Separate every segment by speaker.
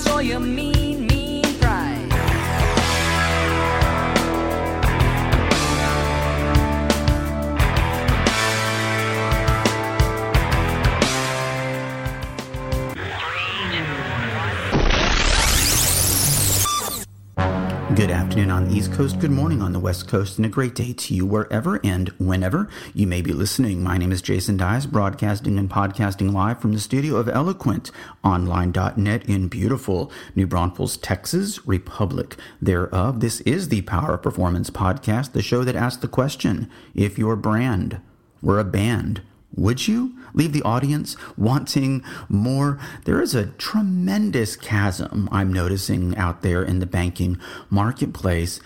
Speaker 1: saw your mean,
Speaker 2: Good afternoon on the East Coast, good morning on the West Coast, and a great day to you wherever and whenever you may be listening. My name is Jason Dias, broadcasting and podcasting live from the studio of Eloquent Online.net in beautiful New Braunfels, Texas, Republic thereof. This is the Power of Performance podcast, the show that asks the question if your brand were a band, would you leave the audience wanting more? There is a tremendous chasm I'm noticing out there in the banking marketplace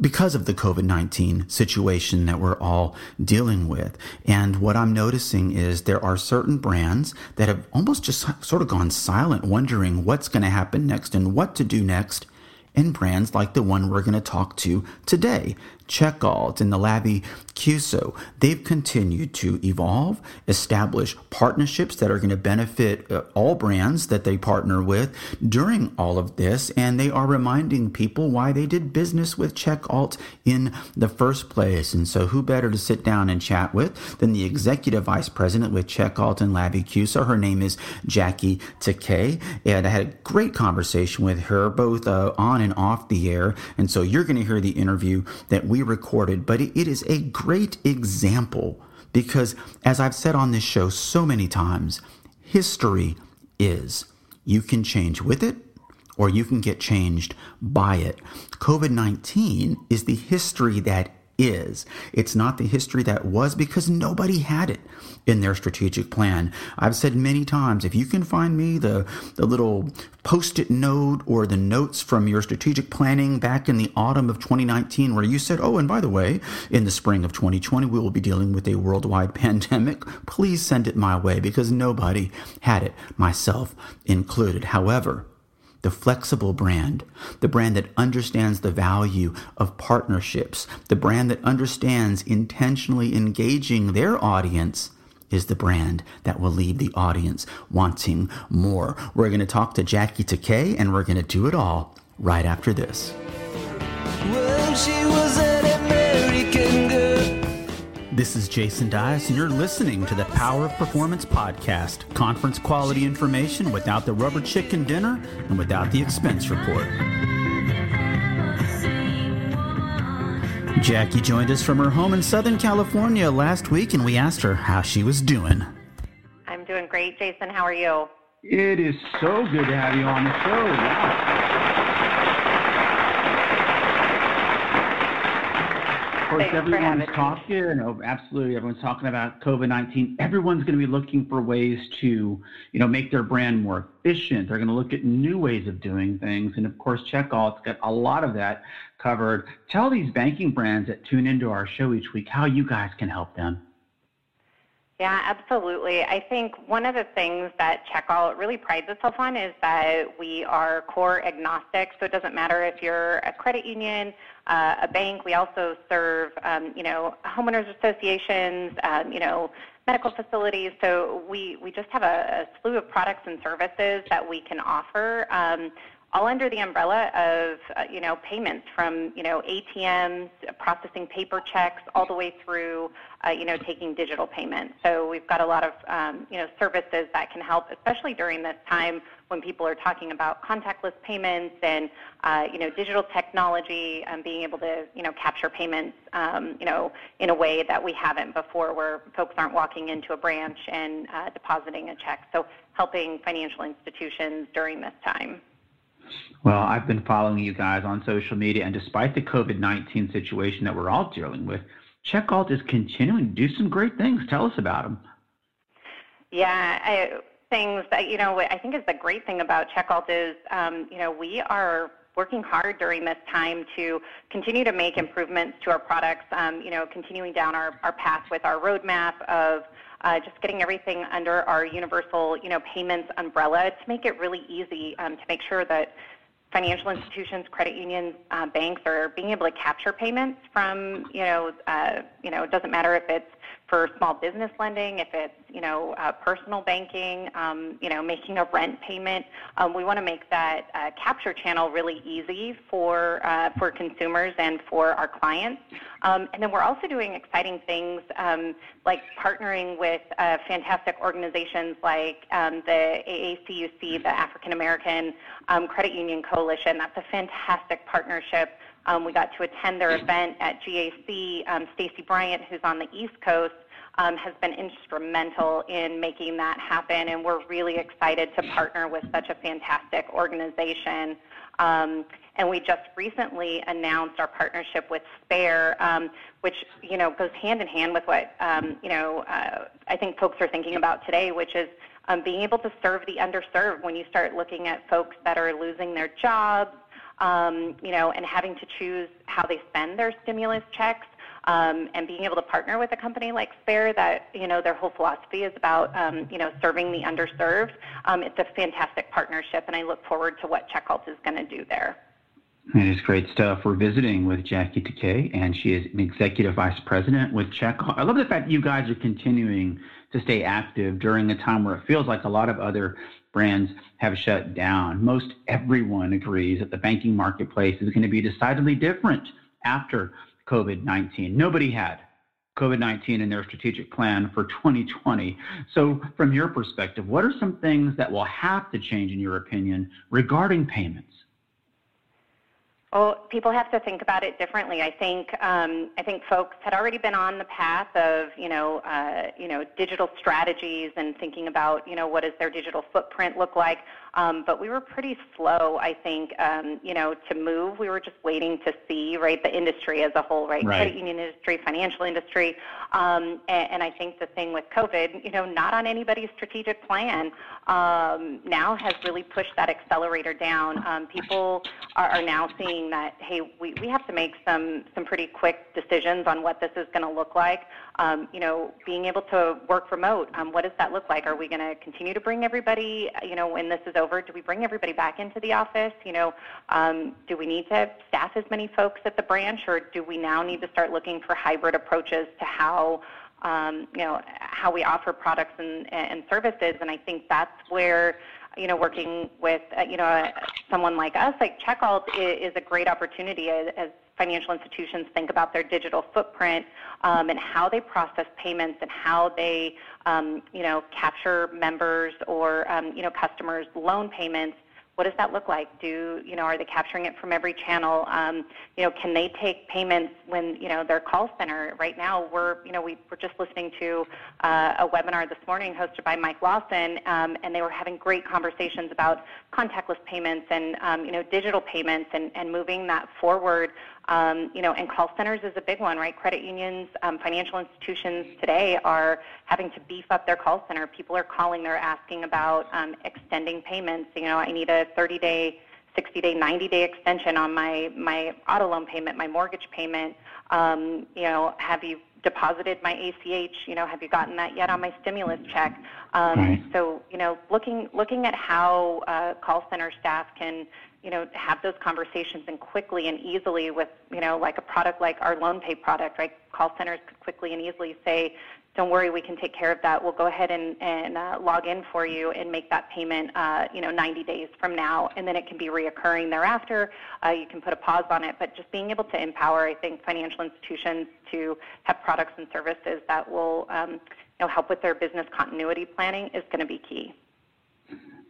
Speaker 2: because of the COVID 19 situation that we're all dealing with. And what I'm noticing is there are certain brands that have almost just sort of gone silent, wondering what's going to happen next and what to do next and brands like the one we're going to talk to today. Checkalt and the Lavi CUSO, they've continued to evolve, establish partnerships that are going to benefit uh, all brands that they partner with during all of this. And they are reminding people why they did business with Checkalt in the first place. And so, who better to sit down and chat with than the executive vice president with Checkalt and Lavi CUSO? Her name is Jackie Taque. And I had a great conversation with her, both uh, on and off the air. And so, you're going to hear the interview that we recorded, but it is a great example because, as I've said on this show so many times, history is. You can change with it or you can get changed by it. COVID 19 is the history that is. It's not the history that was because nobody had it in their strategic plan. I've said many times if you can find me the, the little post it note or the notes from your strategic planning back in the autumn of 2019, where you said, oh, and by the way, in the spring of 2020, we will be dealing with a worldwide pandemic, please send it my way because nobody had it, myself included. However, the flexible brand, the brand that understands the value of partnerships, the brand that understands intentionally engaging their audience is the brand that will leave the audience wanting more. We're going to talk to Jackie Taque and we're going to do it all right after this. This is Jason Dias, and you're listening to the Power of Performance podcast. Conference quality information without the rubber chicken dinner and without the expense report. Jackie joined us from her home in Southern California last week, and we asked her how she was doing.
Speaker 3: I'm doing great, Jason. How are you?
Speaker 4: It is so good to have you on the show. Wow. Course,
Speaker 3: Thanks
Speaker 4: everyone's talking. You know, absolutely, everyone's talking about COVID nineteen. Everyone's going to be looking for ways to, you know, make their brand more efficient. They're going to look at new ways of doing things, and of course, Checkalt's got a lot of that covered. Tell these banking brands that tune into our show each week how you guys can help them.
Speaker 3: Yeah, absolutely. I think one of the things that Checkalt really prides itself on is that we are core agnostic. So it doesn't matter if you're a credit union, uh, a bank. We also serve, um, you know, homeowners associations, um, you know, medical facilities. So we, we just have a, a slew of products and services that we can offer. Um, all under the umbrella of uh, you know payments from you know ATMs, processing paper checks, all the way through uh, you know taking digital payments. So we've got a lot of um, you know services that can help, especially during this time when people are talking about contactless payments and uh, you know digital technology and being able to you know capture payments um, you know in a way that we haven't before, where folks aren't walking into a branch and uh, depositing a check. So helping financial institutions during this time.
Speaker 4: Well, I've been following you guys on social media, and despite the COVID 19 situation that we're all dealing with, Checkalt is continuing to do some great things. Tell us about them.
Speaker 3: Yeah, I, things that you know I think is the great thing about Checkalt is um, you know we are working hard during this time to continue to make improvements to our products. Um, you know, continuing down our, our path with our roadmap of uh, just getting everything under our universal you know payments umbrella to make it really easy um, to make sure that financial institutions, credit unions, uh, banks are being able to capture payments from, you know, uh, you know, it doesn't matter if it's for small business lending, if it's you know uh, personal banking, um, you know making a rent payment, um, we want to make that uh, capture channel really easy for uh, for consumers and for our clients. Um, and then we're also doing exciting things um, like partnering with uh, fantastic organizations like um, the AACUC, the African American um, Credit Union Coalition. That's a fantastic partnership. Um, we got to attend their event at GAC. Um, Stacy Bryant, who's on the East Coast, um, has been instrumental in making that happen, and we're really excited to partner with such a fantastic organization. Um, and we just recently announced our partnership with Spare, um, which you know goes hand in hand with what um, you know uh, I think folks are thinking about today, which is um, being able to serve the underserved. When you start looking at folks that are losing their jobs, um, you know, and having to choose how they spend their stimulus checks, um, and being able to partner with a company like Spare that you know their whole philosophy is about um, you know serving the underserved. Um, it's a fantastic partnership, and I look forward to what Checkalt is going to do there.
Speaker 2: It is great stuff. We're visiting with Jackie Taque, and she is an executive vice president with Checkalt. I love the fact that you guys are continuing to stay active during a time where it feels like a lot of other brands have shut down. Most everyone agrees that the banking marketplace is going to be decidedly different after COVID 19. Nobody had COVID 19 in their strategic plan for 2020. So, from your perspective, what are some things that will have to change, in your opinion, regarding payments?
Speaker 3: Well, people have to think about it differently. I think um, I think folks had already been on the path of you know uh, you know digital strategies and thinking about you know what does their digital footprint look like. Um, but we were pretty slow, I think, um, you know, to move. We were just waiting to see, right, the industry as a whole, right,
Speaker 2: right.
Speaker 3: credit union industry, financial industry, um, and, and I think the thing with COVID, you know, not on anybody's strategic plan, um, now has really pushed that accelerator down. Um, people are, are now seeing that, hey, we, we have to make some some pretty quick decisions on what this is going to look like. Um, you know, being able to work remote, um, what does that look like? Are we going to continue to bring everybody, you know, when this is over? Do we bring everybody back into the office? You know, um, do we need to staff as many folks at the branch, or do we now need to start looking for hybrid approaches to how um, you know how we offer products and, and services? And I think that's where you know, working with, uh, you know, someone like us, like Checkalt, is, is a great opportunity as, as, financial institutions think about their digital footprint um, and how they process payments and how they, um, you know, capture members or, um, you know, customers' loan payments what does that look like? Do you know are they capturing it from every channel? Um, you know, can they take payments when you know their call center? Right now, we're you know we were just listening to uh, a webinar this morning hosted by Mike Lawson, um, and they were having great conversations about contactless payments and um, you know digital payments and, and moving that forward um, you know, and call centers is a big one, right? Credit unions, um, financial institutions today are having to beef up their call center. People are calling, they're asking about um, extending payments. You know, I need a 30-day, 60-day, 90-day extension on my my auto loan payment, my mortgage payment. Um, you know, have you deposited my ACH? You know, have you gotten that yet on my stimulus check? Um, right. So, you know, looking looking at how uh, call center staff can you know, have those conversations and quickly and easily with, you know, like a product like our loan pay product, right? Call centers could quickly and easily say, don't worry, we can take care of that. We'll go ahead and, and uh, log in for you and make that payment, uh, you know, 90 days from now, and then it can be reoccurring thereafter. Uh, you can put a pause on it, but just being able to empower, I think, financial institutions to have products and services that will, um, you know, help with their business continuity planning is going to be key.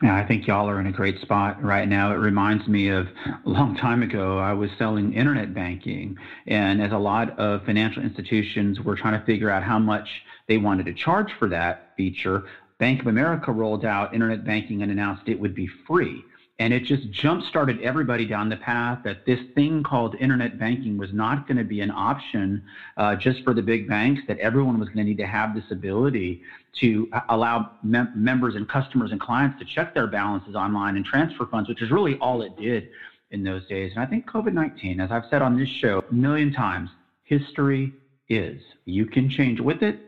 Speaker 2: Yeah, I think y'all are in a great spot right now. It reminds me of a long time ago, I was selling internet banking. And as a lot of financial institutions were trying to figure out how much they wanted to charge for that feature, Bank of America rolled out internet banking and announced it would be free. And it just jump started everybody down the path that this thing called internet banking was not going to be an option uh, just for the big banks, that everyone was going to need to have this ability to allow mem- members and customers and clients to check their balances online and transfer funds, which is really all it did in those days. And I think COVID 19, as I've said on this show a million times, history is. You can change with it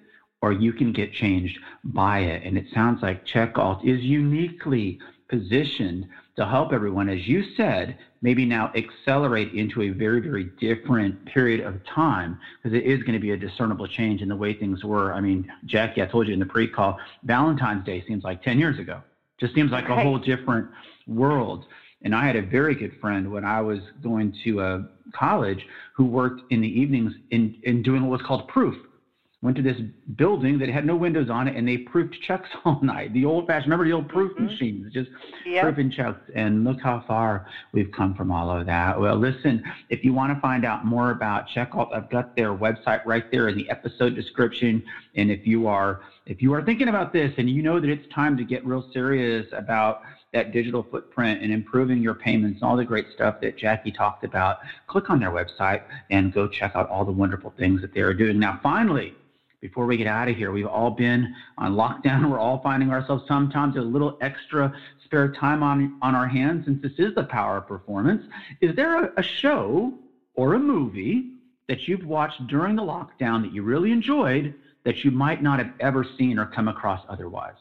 Speaker 2: or you can get changed by it. And it sounds like Check Checkalt is uniquely positioned to help everyone, as you said, maybe now accelerate into a very, very different period of time because it is going to be a discernible change in the way things were. I mean, Jackie, I told you in the pre call, Valentine's Day seems like 10 years ago. Just seems like a whole different world. And I had a very good friend when I was going to uh, college who worked in the evenings in, in doing what was called proof went to this building that had no windows on it and they proofed checks all night. The old fashioned, remember the old proof mm-hmm. machines, just yep. proofing checks. And look how far we've come from all of that. Well, listen, if you want to find out more about Checkalt, I've got their website right there in the episode description. And if you are if you are thinking about this and you know that it's time to get real serious about that digital footprint and improving your payments and all the great stuff that Jackie talked about, click on their website and go check out all the wonderful things that they are doing. Now, finally, before we get out of here. We've all been on lockdown. We're all finding ourselves sometimes a little extra spare time on, on our hands since this is the power of performance. Is there a, a show or a movie that you've watched during the lockdown that you really enjoyed that you might not have ever seen or come across otherwise?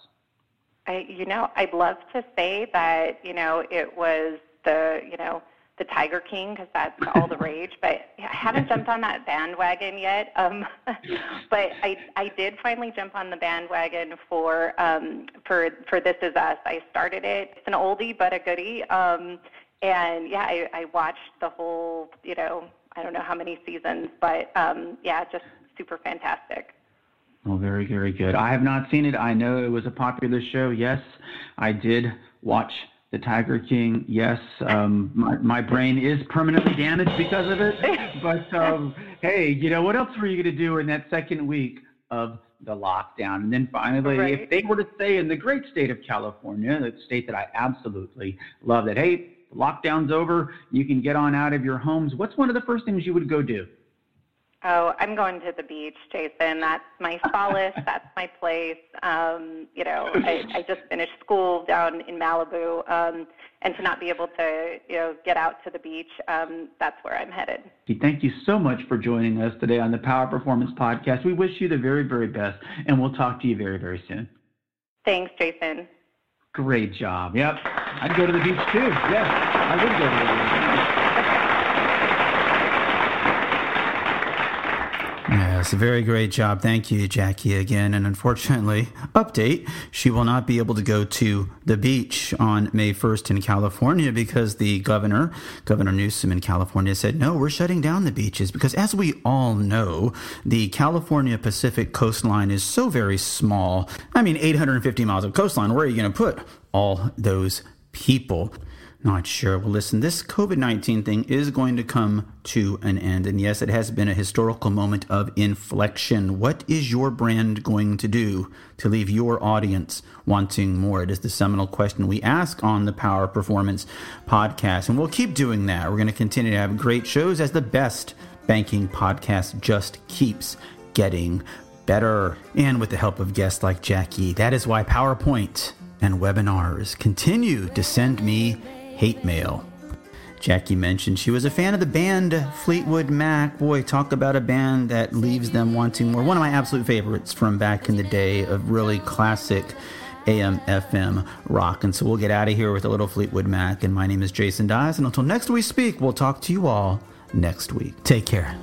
Speaker 3: I, you know, I'd love to say that, you know, it was the, you know, the Tiger King because that's all the rage. But I haven't jumped on that bandwagon yet. Um, but I I did finally jump on the bandwagon for um, for for This Is Us. I started it. It's an oldie but a goodie. Um, and yeah, I, I watched the whole. You know, I don't know how many seasons, but um, yeah, just super fantastic.
Speaker 2: Well, very, very good. I have not seen it. I know it was a popular show. Yes, I did watch the Tiger King, yes, um, my, my brain is permanently damaged because of it. But um, hey, you know, what else were you going to do in that second week of the lockdown? And then finally, right. if they were to say in the great state of California, the state that I absolutely love, that, hey, lockdown's over, you can get on out of your homes, what's one of the first things you would go do?
Speaker 3: Oh, I'm going to the beach, Jason. That's my solace. That's my place. Um, you know, I, I just finished school down in Malibu, um, and to not be able to, you know, get out to the beach, um, that's where I'm headed.
Speaker 2: Thank you so much for joining us today on the Power Performance Podcast. We wish you the very, very best, and we'll talk to you very, very soon.
Speaker 3: Thanks, Jason.
Speaker 2: Great job. Yep. I'd go to the beach too. Yes, I would go to the beach.
Speaker 5: Yes, a very great job. Thank you, Jackie, again. And unfortunately, update, she will not be able to go to the beach on May 1st in California because the governor, Governor Newsom in California, said, no, we're shutting down the beaches because, as we all know, the California Pacific coastline is so very small. I mean, 850 miles of coastline. Where are you going to put all those people? Not sure. Well, listen, this COVID 19 thing is going to come to an end. And yes, it has been a historical moment of inflection. What is your brand going to do to leave your audience wanting more? It is the seminal question we ask on the Power Performance podcast. And we'll keep doing that. We're going to continue to have great shows as the best banking podcast just keeps getting better. And with the help of guests like Jackie, that is why PowerPoint and webinars continue to send me hate mail. Jackie mentioned she was a fan of the band Fleetwood Mac. Boy, talk about a band that leaves them wanting more. One of my absolute favorites from back in the day of really classic AM FM rock. And so we'll get out of here with a little Fleetwood Mac. And my name is Jason Dyes. And until next we speak, we'll talk to you all next week. Take care.